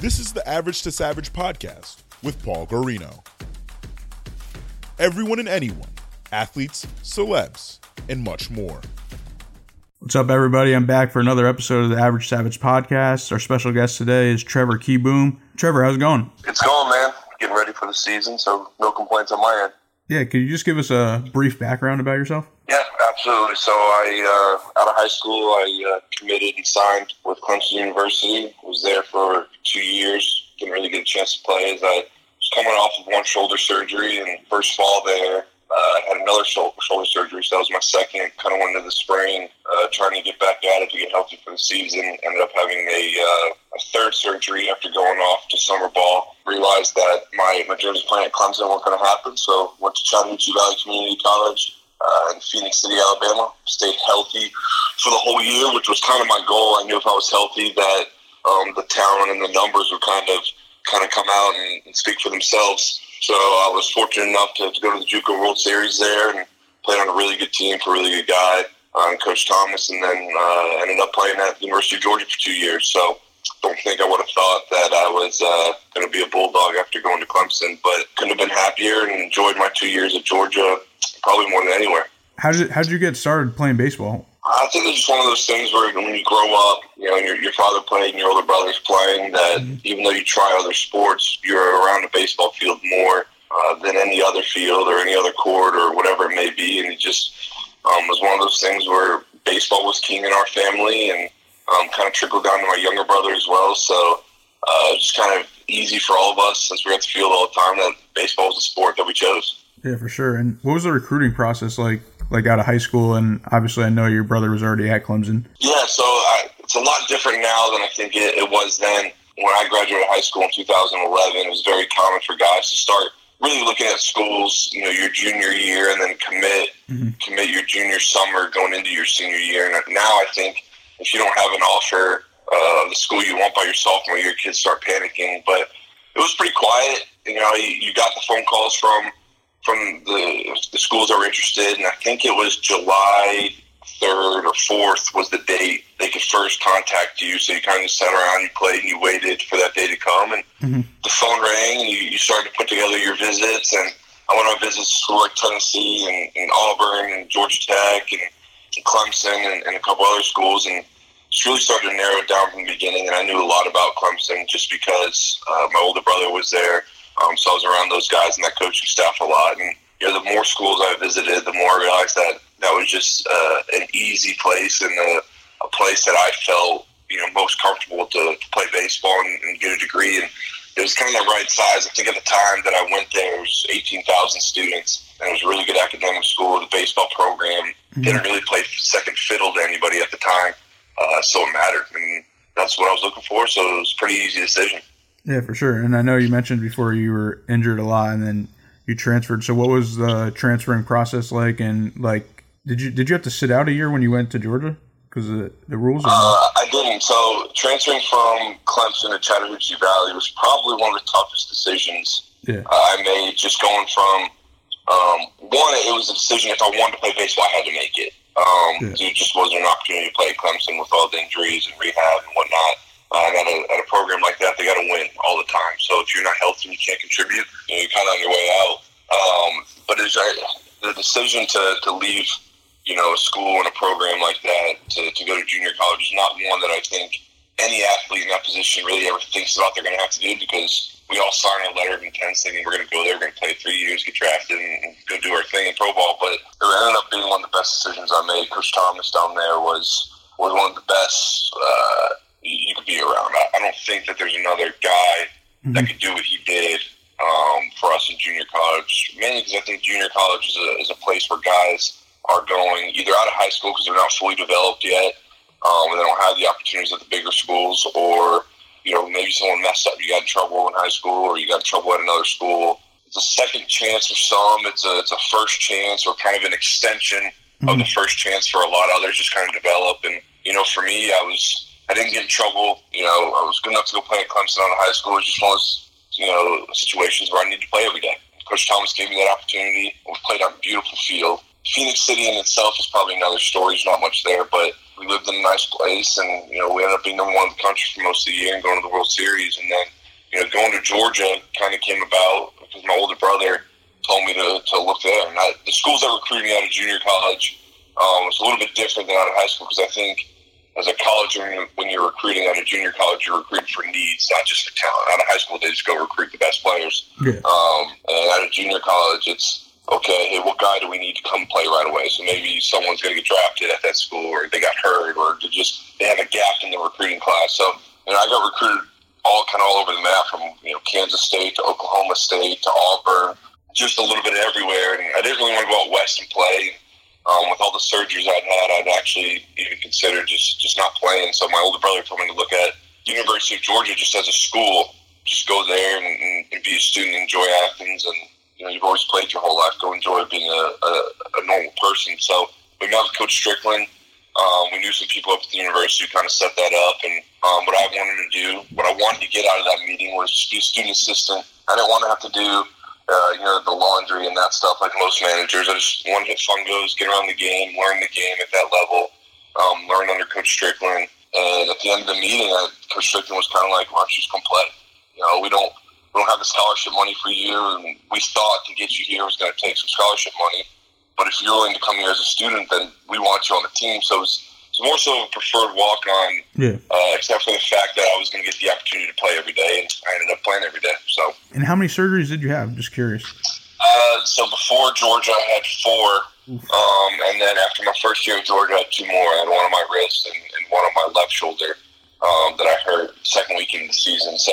This is the Average to Savage podcast with Paul Garino. Everyone and anyone, athletes, celebs, and much more. What's up, everybody? I'm back for another episode of the Average Savage podcast. Our special guest today is Trevor Kieboom. Trevor, how's it going? It's going, man. Getting ready for the season, so no complaints on my end. Yeah, could you just give us a brief background about yourself? Absolutely. So I, uh, out of high school, I uh, committed and signed with Clemson University. Was there for two years. Didn't really get a chance to play as I was coming off of one shoulder surgery and first fall there. Uh, I had another shoulder, shoulder surgery, so that was my second. Kind of went into the spring, uh, trying to get back at it to get healthy for the season. Ended up having a, uh, a third surgery after going off to summer ball. Realized that my, my dreams playing at Clemson weren't going to happen, so went to Chattahoochee Valley Community College uh, in Phenix City, Alabama. Stayed healthy for the whole year, which was kind of my goal. I knew if I was healthy that um, the talent and the numbers would kind of kind of come out and, and speak for themselves. So I was fortunate enough to, to go to the JUCO World Series there and played on a really good team for a really good guy, uh, Coach Thomas, and then uh, ended up playing at the University of Georgia for two years. So don't think I would have thought that I was uh, going to be a bulldog after going to Clemson, but couldn't have been happier and enjoyed my two years at Georgia probably more than anywhere. How did how did you get started playing baseball? I think it's just one of those things where when you grow up, you know, your, your father playing, your older brother's playing, that mm-hmm. even though you try other sports, you're around the baseball field more uh, than any other field or any other court or whatever it may be. And it just um, was one of those things where baseball was king in our family and um, kind of trickled down to my younger brother as well. So uh, just kind of easy for all of us since we're at the field all the time that baseball was a sport that we chose. Yeah, for sure. And what was the recruiting process like? like out of high school, and obviously I know your brother was already at Clemson. Yeah, so I, it's a lot different now than I think it, it was then. When I graduated high school in 2011, it was very common for guys to start really looking at schools, you know, your junior year, and then commit mm-hmm. commit your junior summer going into your senior year. And now I think if you don't have an offer uh, the school you want by your sophomore year, kids start panicking. But it was pretty quiet. You know, you, you got the phone calls from from the, the schools that were interested, and I think it was July third or fourth was the date they could first contact you. So you kind of sat around, you played, and you waited for that day to come. And mm-hmm. the phone rang, and you, you started to put together your visits. And I went on visits to schools like Tennessee and, and Auburn and Georgia Tech and, and Clemson and, and a couple other schools. And just really started to narrow it down from the beginning. And I knew a lot about Clemson just because uh, my older brother was there. Um, so I was around those guys and that coaching staff a lot. And you know, the more schools I visited, the more I realized that that was just uh, an easy place and a, a, place that I felt you know most comfortable to, to play baseball and, and, get a degree. And it was kind of the right size. I think at the time that I went there, it was eighteen thousand students, and it was a really good academic school. The baseball program mm-hmm. didn't really play second fiddle to anybody at the time, uh, so it mattered. And that's what I was looking for. So it was a pretty easy decision. Yeah, for sure. And I know you mentioned before you were injured a lot, and then you transferred. So what was the transferring process like? And like, did you did you have to sit out a year when you went to Georgia because the the rules? Uh, I didn't. So transferring from Clemson to Chattahoochee Valley was probably one of the toughest decisions yeah. uh, I made. Just going from um, one, it was a decision if I wanted to play baseball, I had to make it. Um, yeah. There just wasn't an opportunity to play at Clemson with all the injuries and rehab and whatnot. And at a, at a program like that, they got to win all the time. So if you're not healthy and you can't contribute, you know, you're kind of on your way out. Um, but it's, uh, the decision to, to leave, you know, a school and a program like that to, to go to junior college is not one that I think any athlete in that position really ever thinks about they're going to have to do because we all sign a letter of intent saying we're going to go there, we're going to play three years, get drafted, and go do our thing in pro ball. But it ended up being one of the best decisions I made. Coach Thomas down there was was one of the best. Uh, you could be around. I, I don't think that there's another guy mm-hmm. that could do what he did um, for us in junior college. Mainly because I think junior college is a, is a place where guys are going either out of high school because they're not fully developed yet, um, and they don't have the opportunities at the bigger schools, or you know, maybe someone messed up, you got in trouble in high school, or you got in trouble at another school. It's a second chance for some. It's a it's a first chance, or kind of an extension mm-hmm. of the first chance for a lot of others. Just kind of develop, and you know, for me, I was I didn't get in trouble. You know, I was good enough to go play at Clemson out of high school. It was just one of those you know situations where I needed to play every day. Coach Thomas gave me that opportunity. We played on a beautiful field. Phenix City in itself is probably another story. There's not much there, but we lived in a nice place, and you know we ended up being number one in the country for most of the year and going to the World Series. And then you know going to Georgia kind of came about because my older brother told me to, to look there. And I, the schools that recruited me out of junior college um, was a little bit different than out of high school because I think as a college when you're recruiting out of junior college, you're recruiting for needs, not just for talent. Out of high school, they just go recruit the best players. Yeah. Um, and out of junior college, it's okay, hey, what guy do we need to come play right away? So maybe someone's going to get drafted at that school, or they got hurt, or they just they have a gap in the recruiting class. So you know, I got recruited all kind of all over the map from you know Kansas State to Oklahoma State to Auburn, just a little bit everywhere. And I didn't really want to go out west and play. Um, with all the surgeries I'd had, I'd actually even considered just just not playing. So my older brother told me to look at University of Georgia just as a school. Just go there and, and be a student, enjoy Athens, and you know, you've always played your whole life. Go enjoy being a, a, a normal person. So we met with Coach Stricklin. Um, we knew some people up at the university who kind of set that up. And um, what I wanted to do, what I wanted to get out of that meeting was just be a student assistant. I didn't want to have to do, uh, you know, the laundry and that stuff like most managers. I just wanted to hit get around the game, learn the game at that level, um, learn under Coach Stricklin. And at the end of the meeting, I, Coach Stricklin was kind of like, why don't you just come play? You know, we don't we don't have the scholarship money for you, and we thought to get you here was going to take some scholarship money. But if you're willing to come here as a student, then we want you on the team. So it's, it's more so a preferred walk on, yeah. uh, except for the fact that I was going to get the opportunity to play every day, and I ended up playing every day. So. And how many surgeries did you have? Just curious. Uh, so before Georgia, I had four, um, and then after my first year in Georgia, I had two more. I had one on my wrist and, and one on my left shoulder um, that I hurt second week in the season. So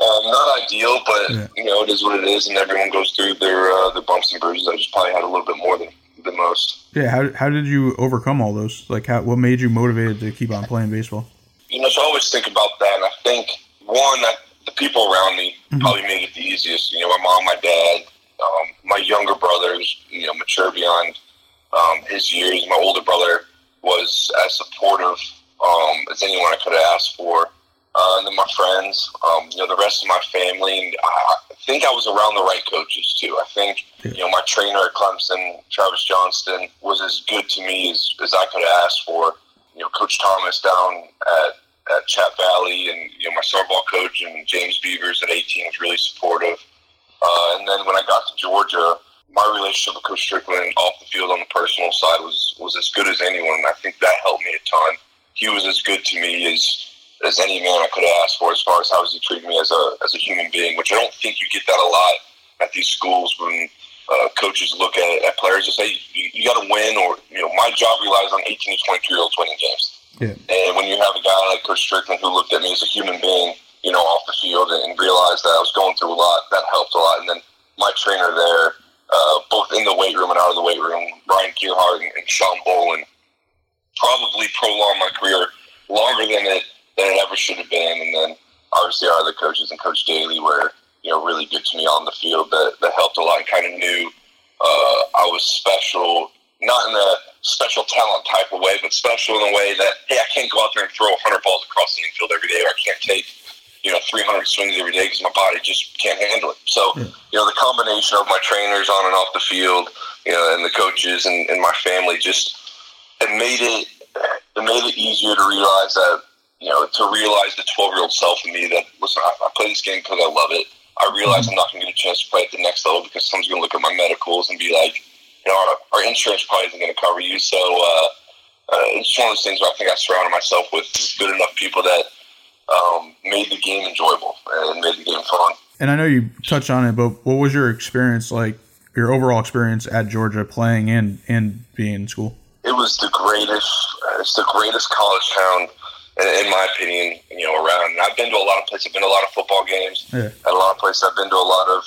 um, not ideal, but yeah. you know it is what it is, and everyone goes through their uh, their bumps and bruises. I just probably had a little bit more than than most. Yeah, how how did you overcome all those? Like, how what made you motivated to keep on playing baseball? You know, so I always think about that, and I think one, that the people around me mm-hmm. probably made it the easiest. You know, my mom, my dad, um, my younger brothers. You know, mature beyond um, his years. My older brother was as supportive um, as anyone I could have asked for uh, and then my friends, um, you know, the rest of my family. And I think I was around the right coaches too. I think, you know, my trainer at Clemson, Travis Johnston, was as good to me as, as I could have asked for. You know, Coach Thomas down at, at Chat Valley and, you know, my softball coach and James Beavers at 18 was really supportive. Uh, and then when I got to Georgia, my relationship with Coach Stricklin off the field on the personal side was, was as good as anyone. And I think that helped me a ton. He was as good to me as as any man I could asked for as far as how he treated me as a as a human being, which I don't think you get that a lot at these schools when uh, coaches look at, at players and say you, you got to win, or you know my job relies on 18 to 22 year olds winning games. Yeah. And when you have a guy like Coach Stricklin who looked at me as a human being, you know, off the field and realized that I was going through a lot, that helped a lot. And then my trainer there, uh, both in the weight room and out of the weight room, Brian Gearhart and, and Sean Bolin, probably prolonged my career longer than it than it ever should have been. And then obviously our other coaches and Coach Daly were, you know, really good to me on the field that, that helped a lot and kind of knew uh, I was special, not in a special talent type of way, but special in a way that, hey, I can't go out there and throw 100 balls across the infield every day, or I can't take, you know, 300 swings every day because my body just can't handle it. So, you know, the combination of my trainers on and off the field, you know, and the coaches and, and my family just, it made it, it made it easier to realize that you know, to realize the 12 year old self in me that, listen, I, I play this game because I love it. I realize I'm not going to get a chance to play at the next level because someone's going to look at my medicals and be like, you know, our, our insurance probably isn't going to cover you. So uh, uh, it's one of those things where I think I surrounded myself with good enough people that um, made the game enjoyable and made the game fun. And I know you touched on it, but what was your experience like? Your overall experience at Georgia, playing and and being in school? It was the greatest. It's the greatest college town in my opinion, you know, around. And I've been to a lot of places. I've been to a lot of football games. Yeah. At a lot of places, I've been to a lot of,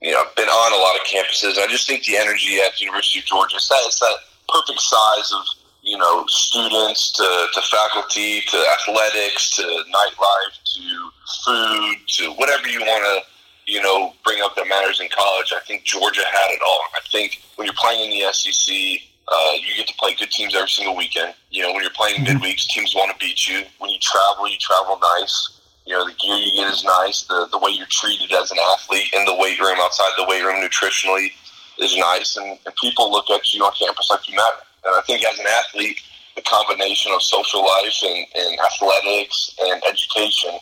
you know, been on a lot of campuses. I just think the energy at the University of Georgia is that it's that perfect size of you know, students to, to faculty to athletics to nightlife to food to whatever you want to, you know, bring up that matters in college. I think Georgia had it all. I think when you're playing in the SEC, uh, you get to play good teams every single weekend. You know, when you're playing mm-hmm. midweeks, teams want to beat you. When you travel, you travel nice. You know, the gear you get is nice. The the way you're treated as an athlete in the weight room, outside the weight room, nutritionally is nice. And, and people look at you on campus like you matter. And I think as an athlete, the combination of social life and, and athletics and education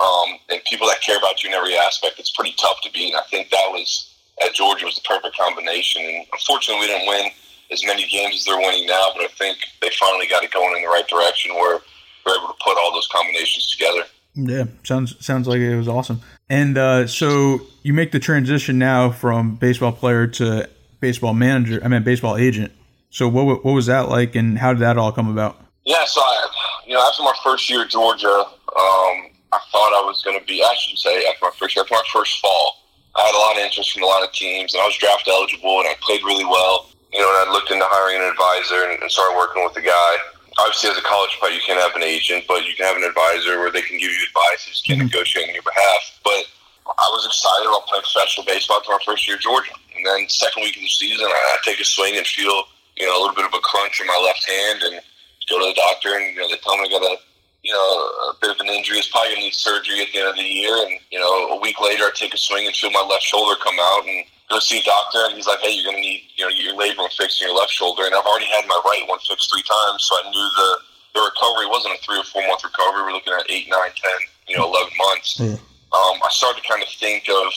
um, and people that care about you in every aspect, it's pretty tough to beat. And I think that was at Georgia was the perfect combination. And unfortunately, we didn't win as many games as they're winning now, but I think they finally got it going in the right direction where we're able to put all those combinations together. Yeah, sounds sounds like it was awesome. And uh, so you make the transition now from baseball player to baseball manager. I mean, baseball agent. So what what was that like, and how did that all come about? Yeah, so I, you know, after my first year at Georgia, um, I thought I was going to be. I should say after my first year, after my first fall, I had a lot of interest from a lot of teams, and I was draft eligible, and I played really well. You know, and I looked into hiring an advisor and, and started working with the guy. Obviously, as a college player, you can't have an agent, but you can have an advisor where they can give you advice. They just can't mm-hmm. negotiate on your behalf. But I was excited about playing professional baseball for my first year at Georgia. And then second week of the season, I, I take a swing and feel you know, a little bit of a crunch in my left hand and go to the doctor and, you know, they tell me I got a, you know, a bit of an injury. It's probably going to need surgery at the end of the year. And, you know, a week later, I take a swing and feel my left shoulder come out and go see a doctor. And he's like, hey, you're going to need, you know, your labrum fixed in your left shoulder. And I've already had my right one fixed three times. So I knew the, the recovery wasn't a three or four month recovery. We're looking at eight, nine, ten, you know, 11 months. Mm. Um, I started to kind of think of,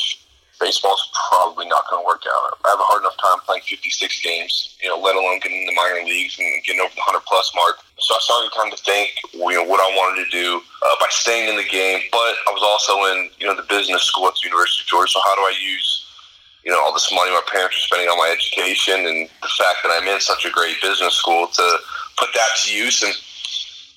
baseball's probably not going to work out. I have a hard enough time playing 56 games, you know, let alone getting in the minor leagues and getting over the 100 plus mark. So I started kind of think, you know, what I wanted to do uh, by staying in the game. But I was also in, you know, the business school at the University of Georgia. So how do I use, you know, all this money my parents are spending on my education and the fact that I'm in such a great business school to put that to use and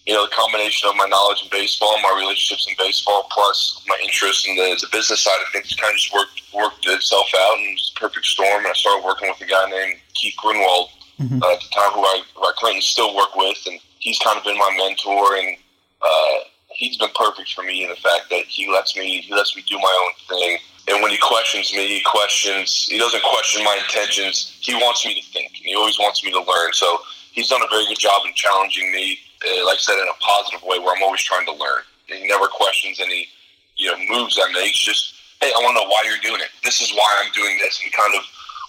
you know, the combination of my knowledge in baseball, my relationships in baseball, plus my interest in the, the business side of things kind of just worked worked itself out and it was a perfect storm. And I started working with a guy named Keith Grunwald mm-hmm. uh, at the time, who I, who I currently still work with. And he's kind of been my mentor and uh, he's been perfect for me in the fact that he lets me he lets me do my own thing. And questions me, he questions. He doesn't question my intentions. He wants me to think, and he always wants me to learn. So he's done a very good job in challenging me uh, like I said, in a positive way where I'm always trying to learn. He never questions any, you know, moves I make. Just, hey, I want to know why you're doing it. This is why I'm doing this, and kind of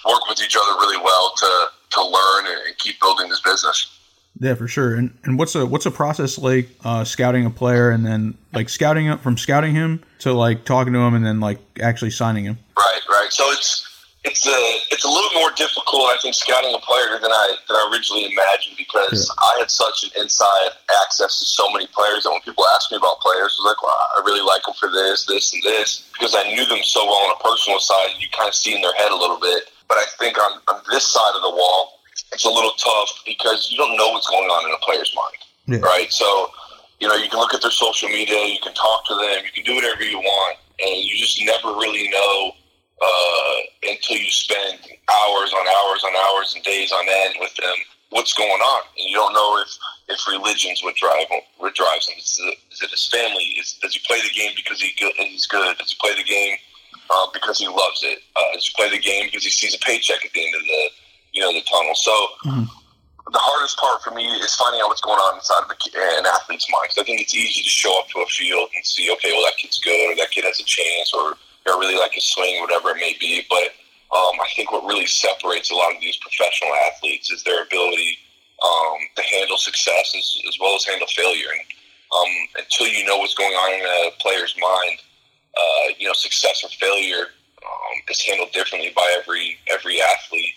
work with each other really well to to learn and keep building this business. Yeah, for sure. And and what's a what's a process like uh, scouting a player and then like scouting up from scouting him to like talking to him and then like actually signing him? Right, right. So it's it's a it's a little more difficult, I think, scouting a player than I than I originally imagined because yeah. I had such an inside access to so many players that when people ask me about players, I was like, well, I really like them for this, this, and this because I knew them so well on a personal side. You kind of see in their head a little bit, but I think on, on this side of the wall, it's a little tough because you don't know what's going on in a player's mind, yeah. right? So. You know, you can look at their social media, you can talk to them, you can do whatever you want, and you just never really know uh, until you spend hours on hours on hours and days on end with them. What's going on? And you don't know if if religion's what drive what drives him. Is it, is it his family? Is, does he play the game because he good, he's good? Does he play the game uh, because he loves it? Uh, does he play the game because he sees a paycheck at the end of the you know the tunnel? So. Mm-hmm. The hardest part for me is finding out what's going on inside of an athlete's mind. Because I think it's easy to show up to a field and see, okay, well, that kid's good, or that kid has a chance, or I really like his swing, whatever it may be. But um, I think what really separates a lot of these professional athletes is their ability um, to handle success as, as, well as handle failure. And um, until you know what's going on in a player's mind, uh, you know, success or failure um, is handled differently by every every athlete.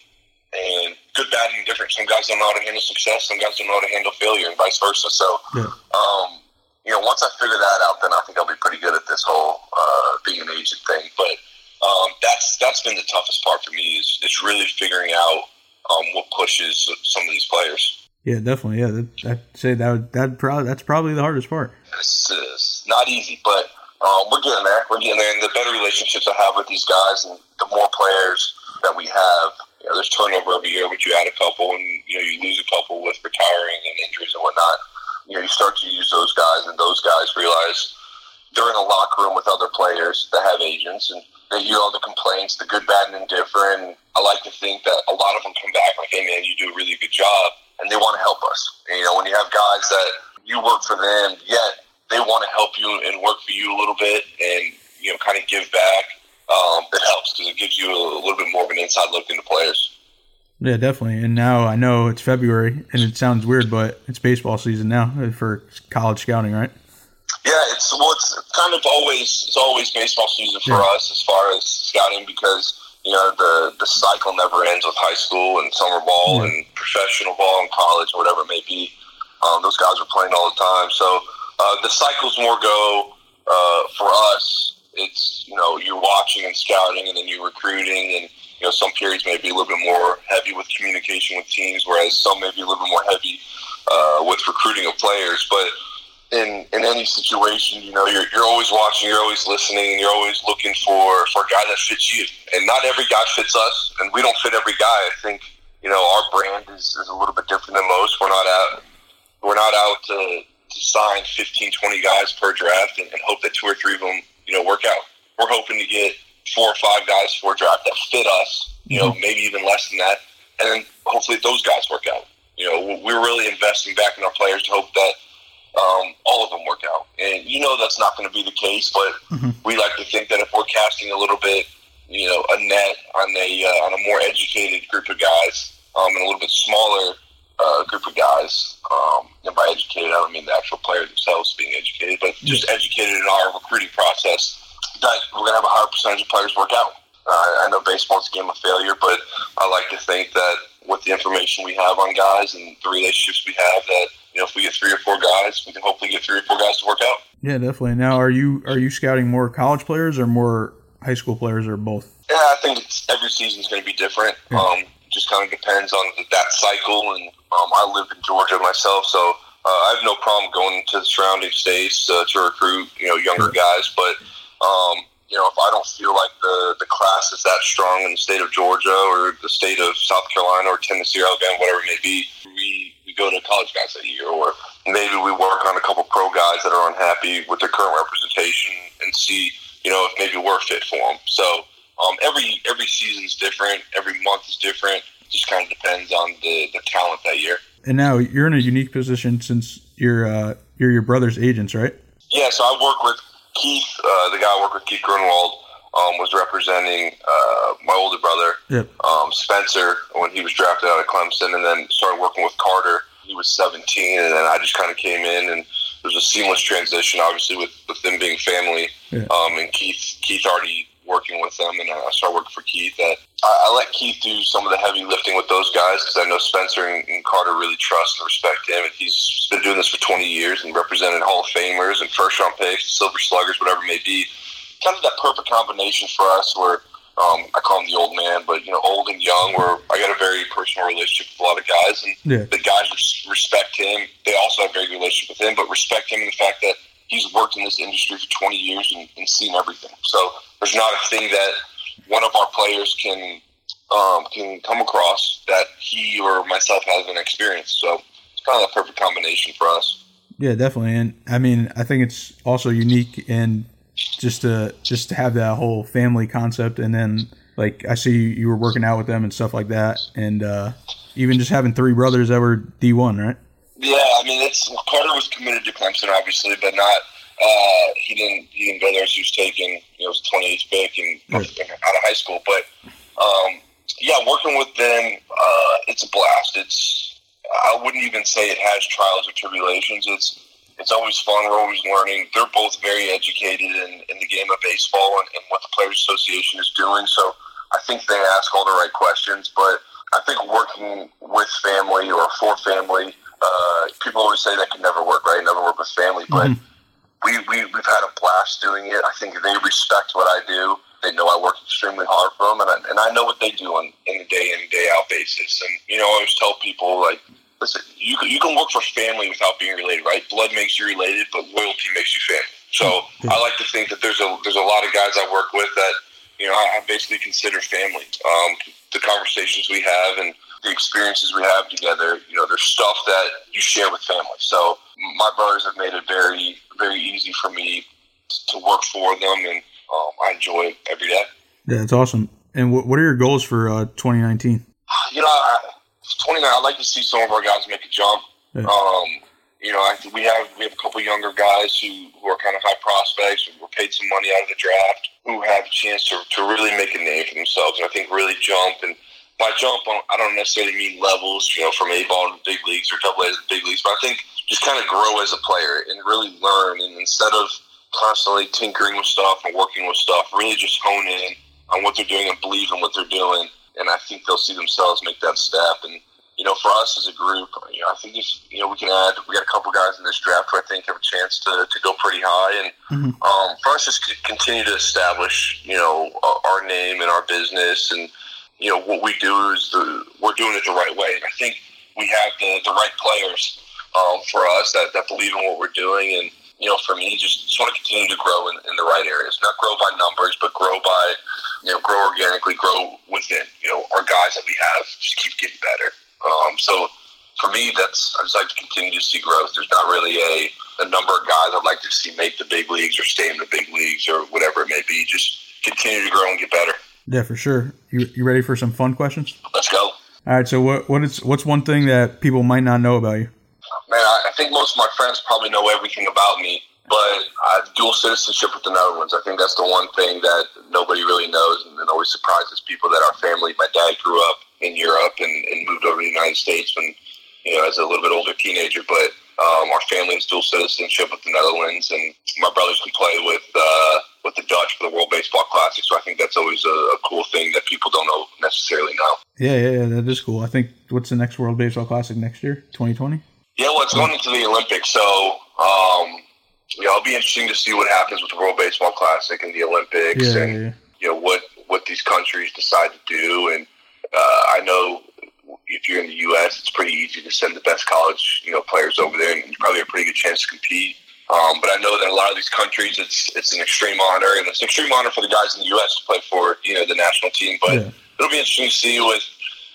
And good, bad, and different. Some guys don't know how to handle success. Some guys don't know how to handle failure, and vice versa. So, yeah. um, you know, once I figure that out, then I think I'll be pretty good at this whole uh, being an agent thing. But um, that's that's been the toughest part for me is, is really figuring out um, what pushes some of these players. Yeah, definitely. Yeah, that, I'd say that would, that probably that's probably the hardest part. It's, it's not easy, but um, we're getting there. We're getting there, and the better relationships I have with these guys, and the more players that we have, you know, there's turnover every year, but you add a couple, and you know you lose a couple with retiring and injuries and whatnot. You know, you start to use those guys, and those guys realize they're in a locker room with other players that have agents, and they hear all the complaints, the good, bad, and indifferent. I like to think that a lot of them come back like, "Hey, man, you do a really good job," and they want to help us. And, you know, when you have guys that you work for them, yet they want to help you and work for you a little bit, and you know, kind of give back. Um, it helps because it gives you a little bit more of an inside look into players. Yeah, definitely. And now I know it's February, and it sounds weird, but it's baseball season now for college scouting, right? Yeah, it's well, it's kind of always it's always baseball season for Yeah. us as far as scouting because you know the the cycle never ends with high school and summer ball Yeah. and professional ball and college, or whatever it may be. Um, those guys are playing all the time, so uh, the cycles more go uh, for us. It's you know you're watching and scouting, and then you're recruiting, and you know some periods may be a little bit more heavy with communication with teams, whereas some may be a little bit more heavy uh, with recruiting of players, but in in any situation, you know, you're you're always watching, you're always listening, and you're always looking for for a guy that fits you. And not every guy fits us, and we don't fit every guy. I think you know our brand is, is a little bit different than most. We're not out we're not out to, to sign 15, 20 guys per draft and, and hope that two or three of them you know work out. We're hoping to get four or five guys for a draft that fit us. You know, maybe even less than that, and then hopefully those guys work out. You know, we're really investing back in our players to hope that um, all of them work out. And you know that's not going to be the case, but we like to think that if we're casting a little bit, you know, a net on a uh, on a more educated group of guys um, and a little bit smaller uh, group of guys. Um, and by educated, I don't mean the actual players themselves being educated, but just educated in our recruiting process. That we're going to have a higher percentage of players work out. Uh, I know baseball's a game of failure, but I like to think that with the information we have on guys and the relationships we have, that you know, if we get three or four guys, we can hopefully get three or four guys to work out. Yeah, definitely. Now, are you are you scouting more college players or more high school players or both? Yeah, I think it's, every season's going to be different. Um, just kind of depends on that cycle. And um, I live in Georgia myself, so uh, I have no problem going to the surrounding states uh, to recruit, you know, younger guys. But um, you know, if I don't feel like the the class is that strong in the state of Georgia or the state of South Carolina or Tennessee or Alabama, whatever it may be, we we go to college guys that year, or maybe we work on a couple pro guys that are unhappy with their current representation and see, you know, if maybe we're fit for them. So um, every every season's different, every month is different. Just kind of depends on the the talent that year. And now you're in a unique position since you're uh, you're your brother's agents, right? Yeah, so I work with Keith, uh, the guy I work with, Keith Grunwald, um, was representing uh, my older brother, Yep. um, Spencer, when he was drafted out of Clemson, and then started working with Carter. He was 17, and then I just kind of came in, and it was a seamless transition, obviously, with, with them being family. Yeah. Um, and Keith, Keith already working with them, and I started working for Keith. That I, I let Keith do some of the heavy lifting with those guys because I know Spencer and, and Carter really trust and respect him, and he's been doing this for 20 years and represented Hall of Famers and first round picks, Silver Sluggers, whatever it may be. Kind of that perfect combination for us, where um, I call him the old man, but you know, old and young. Where I got a very personal relationship with a lot of guys, and Yeah. the guys res- respect him. They also have a very good relationship with him, but respect him in the fact that he's worked in this industry for 20 years and, and seen everything. So there's not a thing that one of our players can um, can come across that he or myself hasn't experienced. So it's kind of a perfect combination for us. Yeah, definitely. And I mean, I think it's also unique and just to just to have that whole family concept, and then like I see you were working out with them and stuff like that, and uh, even just having three brothers that were D one, right? Mean, it's Carter was committed to Clemson, obviously, but not. Uh, he didn't. He didn't go there. He was taken. You know, it was 28th pick and Right. out of high school. But um, yeah, working with them, uh, it's a blast. It's. I wouldn't even say it has trials or tribulations. It's. It's always fun. We're always learning. They're both very educated in, in the game of baseball and, and what the Players Association is doing. So I think they ask all the right questions. But I think working with family or for family, uh, people always say that can never work, right? Never work with family, but we, we we've had a blast doing it. I think they respect what I do. They know I work extremely hard for them, and I, and I know what they do on in a day in day out basis. And you know, I always tell people like, listen, you can, you can work for family without being related, right? Blood makes you related, but loyalty makes you family. So I like to think that there's a there's a lot of guys I work with that you know I, I basically consider family. Um, the conversations we have and the experiences we have together. You know, there's stuff that you share with family. So my brothers have made it very, very easy for me to work for them, and um, I enjoy it every day. Yeah, that's awesome. And what, what are your goals for uh, 2019? You know, I, 29. I'd like to see some of our guys make a jump. Yeah. Um, you know, I, we have we have a couple younger guys who, who are kind of high prospects who were paid some money out of the draft who have a chance to, to really make a name for themselves and I think really jump and by jump I don't necessarily mean levels, you know, from A ball to big leagues or double A to big leagues, but I think just kind of grow as a player and really learn and instead of constantly tinkering with stuff and working with stuff, really just hone in on what they're doing and believe in what they're doing and I think they'll see themselves make that step and you know, for us as a group, you know, I think if, you know we can add. We got a couple guys in this draft who I think have a chance to, to go pretty high, and Mhm. um, for us just to continue to establish, you know, our name and our business, and you know what we do is the we're doing it the right way. And I think we have the, the right players um, for us that, that believe in what we're doing, and you know, for me, just, just want to continue to grow in, in the right areas, not grow by numbers, but grow by you know, grow organically, grow within. You know, our guys that we have just keep getting better. Um, so for me, that's I just like to continue to see growth. There's not really a, a number of guys I'd like to see make the big leagues or stay in the big leagues or whatever it may be. Just continue to grow and get better. Yeah, for sure. You you ready for some fun questions? Let's go. All right. So what what is what's one thing that people might not know about you? Man, I, I think most of my friends probably know everything about me, but I have dual citizenship with the Netherlands. I think that's the one thing that nobody really knows and it always surprises people that our family, my dad grew up in Europe and, and moved over to the United States when, you know, as a little bit older teenager, but um, our family has dual citizenship with the Netherlands, and my brothers can play with uh, with the Dutch for the World Baseball Classic. So I think that's always a, a cool thing that people don't know necessarily know. Yeah, yeah, yeah, that is cool. I think what's the next World Baseball Classic next year? 2020. Yeah, well, it's going into the Olympics, so um, yeah, it'll be interesting to see what happens with the World Baseball Classic and the Olympics, Yeah, and yeah, you know what what these countries decide to do. And uh, I know if you're in the U.S., it's pretty easy to send the best college you know players over there, and you probably have a pretty good chance to compete. Um, but I know that a lot of these countries, it's it's an extreme honor, and it's an extreme honor for the guys in the U.S. to play for you know the national team. But Yeah. it'll be interesting to see with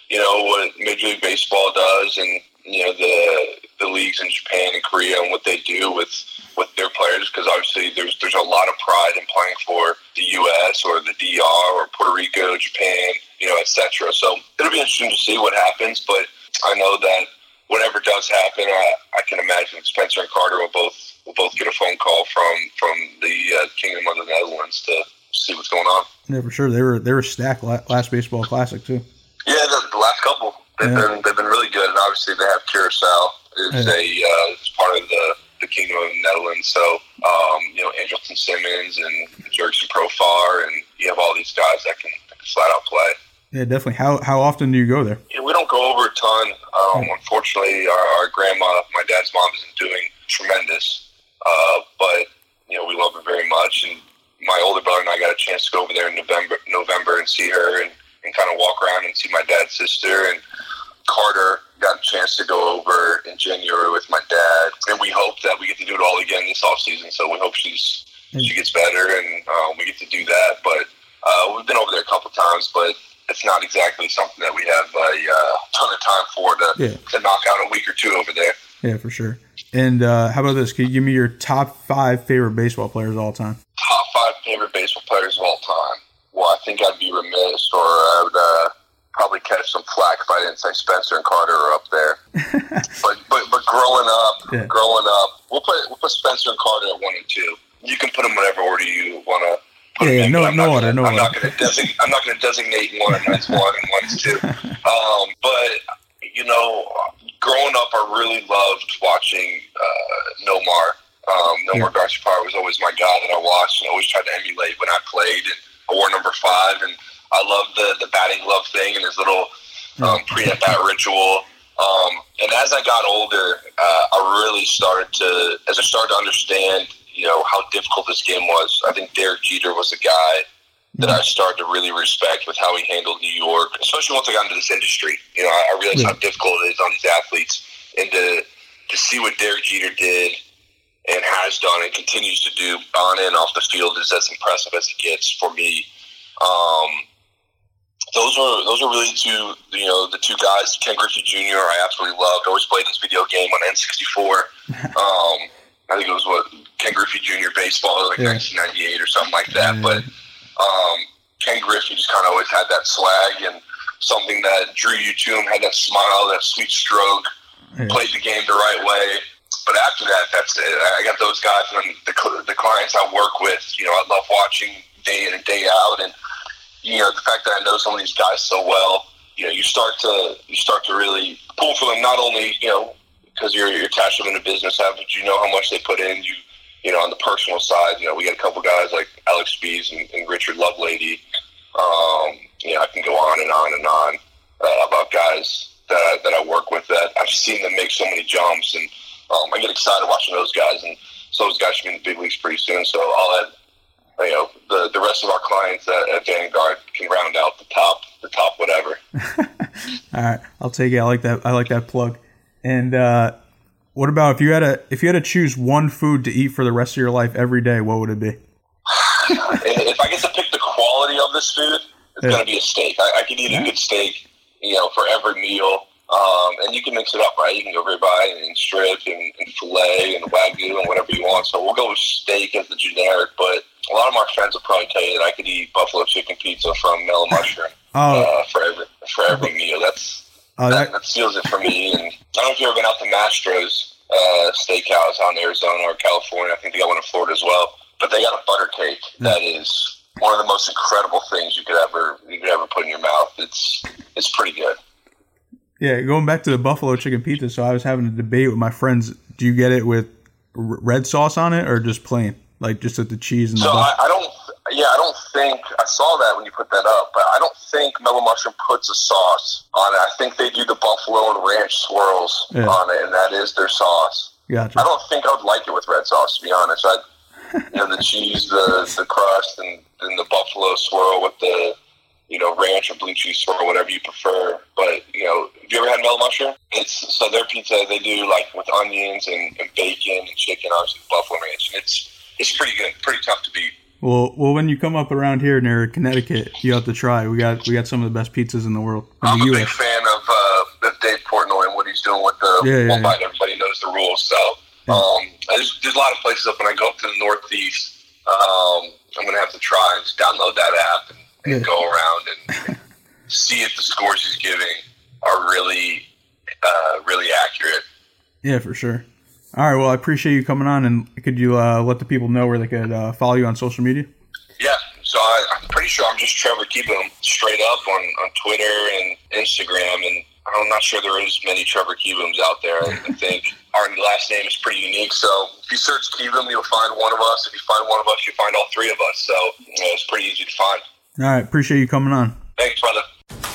you know what Major League Baseball does, and you know the the leagues in Japan and Korea and what they do with with their players because obviously there's there's a lot of pride in playing for the U.S. or the DR or Puerto Rico, Japan, you know, etc. So it'll be interesting to see what happens, but I know that whatever does happen, I, I can imagine Spencer and Carter will both will both get a phone call from from the uh, Kingdom of the Netherlands to see what's going on. Yeah, for sure. They were they were stacked last baseball classic too. Yeah, the, the last couple they've Yeah. been they've been really good, and obviously they have Curacao is Yeah. a uh, is part of the the Kingdom of the Netherlands. So um, you know Andrelton Simmons and Jurickson Profar, and you have all these guys that can, that can flat out play. Yeah, definitely. How how often do you go there? Yeah, we don't go over a ton. Um, unfortunately, our, our grandma, my dad's mom, isn't doing tremendous. Uh, but you know, we love her very much. And my older brother and I got a chance to go over there in November, November, and see her and, and kind of walk around and see my dad's sister. And Carter got a chance to go over in January with my dad, and we hope that we get to do it all again this off season. So we hope she's she gets better and um, we get to do that. But uh, we've been over there a couple times, but it's not exactly something that we have a uh, ton of time for to, Yeah. to knock out a week or two over there. Yeah, for sure. And uh, how about this? Can you give me your top five favorite baseball players of all time? Top five favorite baseball players of all time. Well, I think I'd be remiss, or I would uh, probably catch some flack if I didn't say Spencer and Carter are up there. but, but but growing up, Yeah. growing up, we'll put we'll put Spencer and Carter at one and two. You can put them whatever order you want to. Yeah, yeah, no- no order, no I'm not order. going to designate. I'm not going to designate one and one's one and one's two. Um, but you know, growing up, I really loved watching uh, Nomar. Um, Nomar Garciaparra was always my guy that I watched and always tried to emulate when I played. And I wore number five, and I loved the the batting glove thing and his little um, pre at bat ritual. Um, and as I got older, uh, I really started to, as I started to understand, you know, how difficult this game was. I think Derek Jeter was a guy that I started to really respect with how he handled New York, especially once I got into this industry. You know, I, I realized Yeah. how difficult it is on these athletes, and to to see what Derek Jeter did and has done and continues to do on and off the field is as impressive as it gets for me. Um, those are those are really two you know the two guys. Ken Griffey Jr. I absolutely loved. Always played this video game on N64. um, I think it was what Ken Griffey Jr. baseball like Yeah. 1998 or something like that. Yeah. But um, Ken Griffey just kind of always had that swag and something that drew you to him. Had that smile, that sweet stroke. Yeah. Played the game the right way. But after that, that's it. I got those guys and the, the clients I work with. You know, I love watching day in and day out, and you know the fact that I know some of these guys so well. You know, you start to you start to really pull for them. Not only you know because you're you're attached to them in a business, have, but you know how much they put in. You you know on the personal side. You know, we got a couple guys like Alex Speas and, and Richard Lovelady. Um, you know, I can go on and on and on uh, about guys that I, that I work with that I've seen them make so many jumps, and um, I get excited watching those guys. And so those guys should be in the big leagues pretty soon. So I'll add, you know, the the rest of our clients at, at Vanguard can round out the top the top whatever. All right, I'll take it. I like that. I like that plug. And uh, what about if you had a if you had to choose one food to eat for the rest of your life every day? What would it be? If I get to pick the quality of this food, it's Yeah. going to be a steak. I, I could eat a good steak, you know, for every meal. Um, and you can mix it up, right? You can go ribeye and strip and, and filet and wagyu and whatever you want. So we'll go with steak as the generic. But a lot of my friends will probably tell you that I could eat buffalo chicken pizza from Mellow Mushroom Oh, uh, for every for every meal. That's oh, that, that, that seals it for me. And I don't know if you've ever been out to Mastro's uh, Steakhouse out in Arizona or California. I think they got one in Florida as well. But they got a butter cake that is one of the most incredible things you could ever you could ever put in your mouth. It's it's pretty good. yeah. Going back to the buffalo chicken pizza. So I was having a debate with my friends. Do you get it with r- red sauce on it or just plain, like just with the cheese and the So I, butter? I don't. Yeah, I don't think I saw that when you put that up, but I don't think Mellow Mushroom puts a sauce on it. I think they do the buffalo and ranch swirls Yeah. on it, and that is their sauce. Gotcha. I don't think I would like it with red sauce, to be honest. I, you know, the cheese, the the crust, and, and the buffalo swirl with the, you know, ranch or blue cheese swirl, whatever you prefer. But you know, have you ever had Mellow Mushroom? It's so their pizza they do like with onions and, and bacon and chicken, obviously the buffalo ranch, and it's it's pretty good, pretty tough to beat. Well, well, when you come up around here near Connecticut, you have to try. We got we got some of the best pizzas in the world in I'm the a big fan of, uh, of Dave Portnoy and what he's doing with the Yeah, yeah, one yeah. bite. Everybody knows the rules. So um, there's, there's a lot of places up when I go up to the Northeast. Um, I'm gonna have to try and just download that app and, and Yeah. go around and see if the scores he's giving are really uh, really accurate. Yeah, for sure. All right. Well, I appreciate you coming on, and could you uh, let the people know where they could uh, follow you on social media? Yeah, so I, I'm pretty sure I'm just Trevor them straight up on, on Twitter and Instagram, and I'm not sure there is many Trevor Kiebooms out there. I think our last name is pretty unique, so if you search Kieboom, you'll find one of us. If you find one of us, you find all three of us. So you know, it's pretty easy to find. All right. Appreciate you coming on. Thanks, brother.